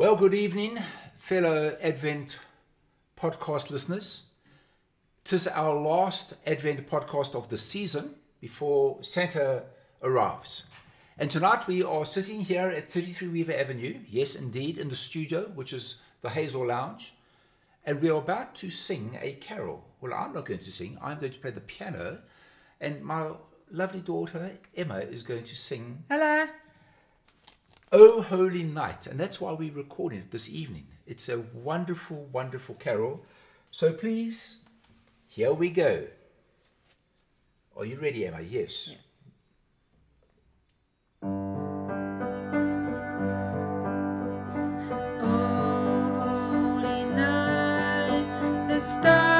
Well, good evening, fellow Advent podcast listeners. Tis our last Advent podcast of the season before Santa arrives. And tonight we are sitting here at 33 Weaver Avenue, yes, indeed, in the studio, which is the Hazel Lounge. And we are about to sing a carol. Well, I'm not going to sing, I'm going to play the piano. And my lovely daughter, Emma, is going to sing Hello. Oh Holy Night, and that's why we're recording it this evening. It's a wonderful, wonderful carol. So please, here we go. Are you ready, Emma? Yes. Yes. Oh, holy night, the stars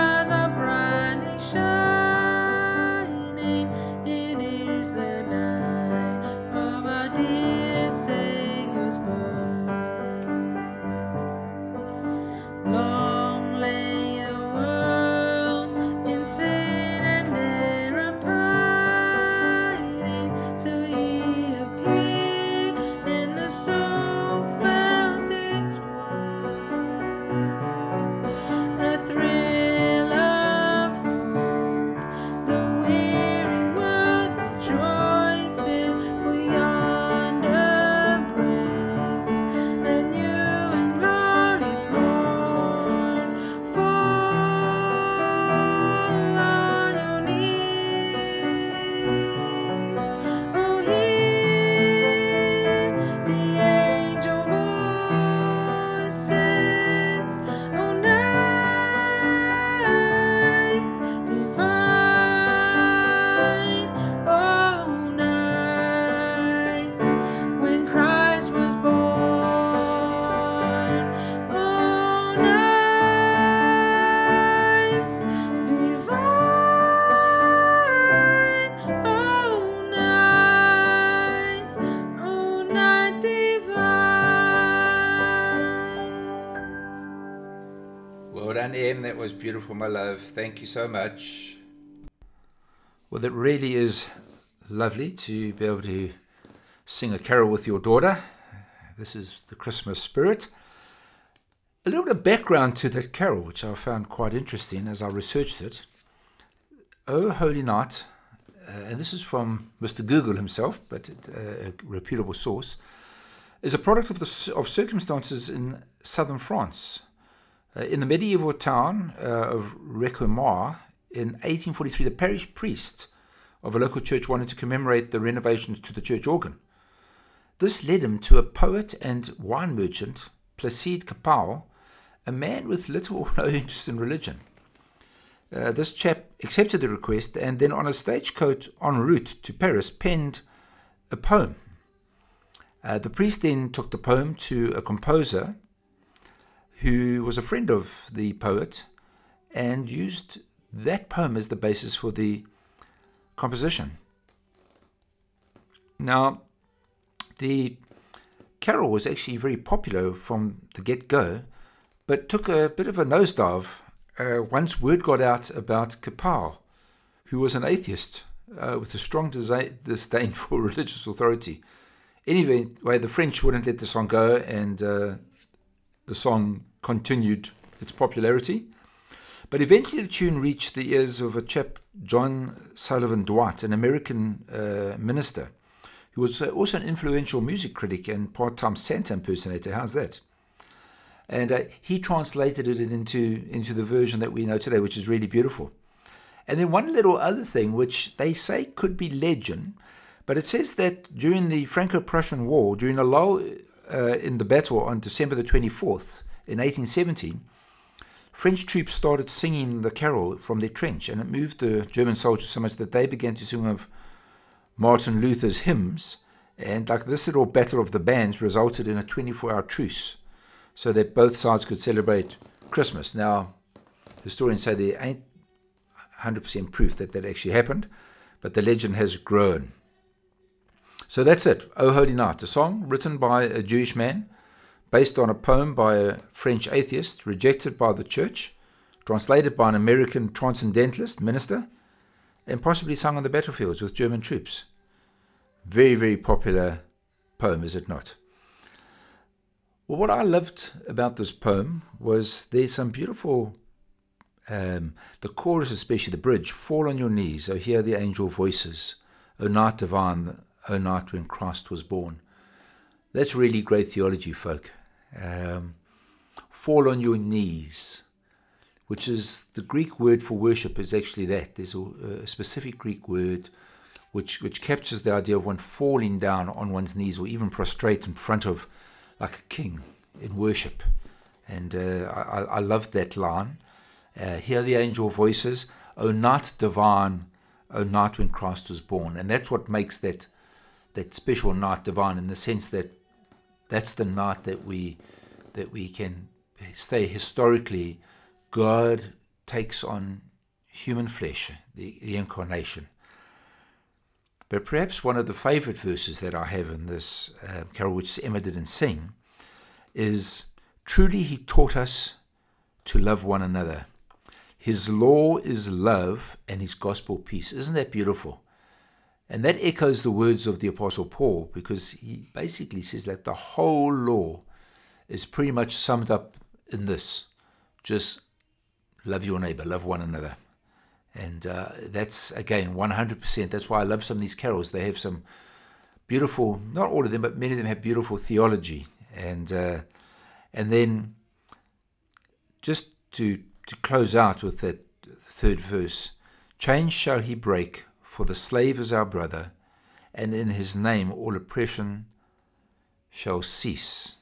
done, Em. That was beautiful, my love. Thank you so much. Well, it really is lovely to be able to sing a carol with your daughter. This is the Christmas spirit. A little bit of background to that carol, which I found quite interesting as I researched it. Oh, Holy Night, uh, and this is from Mr. Google himself, but uh, a reputable source, is a product of, the, of circumstances in southern France. Uh, in the medieval town uh, of Roquemaure in 1843, the parish priest of a local church wanted to commemorate the renovations to the church organ. This led him to a poet and wine merchant, Placide Capel, a man with little or no interest in religion. Uh, this chap accepted the request and then, on a stagecoach en route to Paris, penned a poem. Uh, the priest then took the poem to a composer who was a friend of the poet and used that poem as the basis for the composition. Now, the carol was actually very popular from the get go, but took a bit of a nosedive uh, once word got out about Kapal, who was an atheist uh, with a strong disdain for religious authority. Anyway, the French wouldn't let the song go, and uh, the song continued its popularity. But eventually, the tune reached the ears of a chap, John Sullivan Dwight, an American uh, minister, who was uh, also an influential music critic and part time Santa impersonator. How's that? And uh, he translated it into, into the version that we know today, which is really beautiful. And then one little other thing, which they say could be legend, but it says that during the Franco Prussian War, during a lull uh, in the battle on December the 24th in 1817, French troops started singing the carol from their trench, and it moved the German soldiers so much that they began to sing of Martin Luther's hymns. And like this little battle of the bands resulted in a 24 hour truce so that both sides could celebrate Christmas. Now, historians say there ain't 100% proof that that actually happened, but the legend has grown. So that's it. O Holy Night, a song written by a Jewish man based on a poem by a French atheist rejected by the church, translated by an American transcendentalist minister, and possibly sung on the battlefields with German troops. Very, very popular poem, is it not? Well, what I loved about this poem was there's some beautiful, um, the chorus, especially the bridge, fall on your knees, O hear the angel voices, O night divine, O night when Christ was born. That's really great theology, folk. Um, fall on your knees, which is the Greek word for worship, is actually that. There's a, a specific Greek word which, which captures the idea of one falling down on one's knees or even prostrate in front of like a king in worship. And uh, I, I that line. Uh, hear the angel voices, O night divine, O night when Christ was born. And that's what makes that that special night divine in the sense that that's the night that we that we can say historically God takes on human flesh, the, the incarnation. But perhaps one of the favorite verses that I have in this uh, carol, which Emma didn't sing, is Truly he taught us to love one another. His law is love and his gospel peace. Isn't that beautiful? And that echoes the words of the Apostle Paul because he basically says that the whole law is pretty much summed up in this just love your neighbor, love one another. And uh, that's, again, 100%. That's why I love some of these carols. They have some beautiful, not all of them, but many of them have beautiful theology. And, uh, and then just to, to close out with that third verse change shall he break, for the slave is our brother, and in his name all oppression shall cease.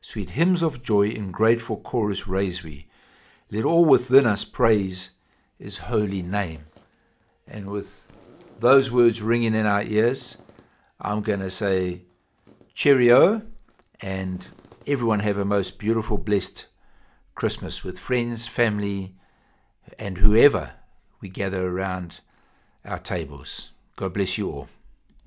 Sweet hymns of joy in grateful chorus raise we. Let all within us praise his holy name. And with those words ringing in our ears, I'm going to say cheerio and everyone have a most beautiful, blessed Christmas with friends, family, and whoever we gather around our tables. God bless you all.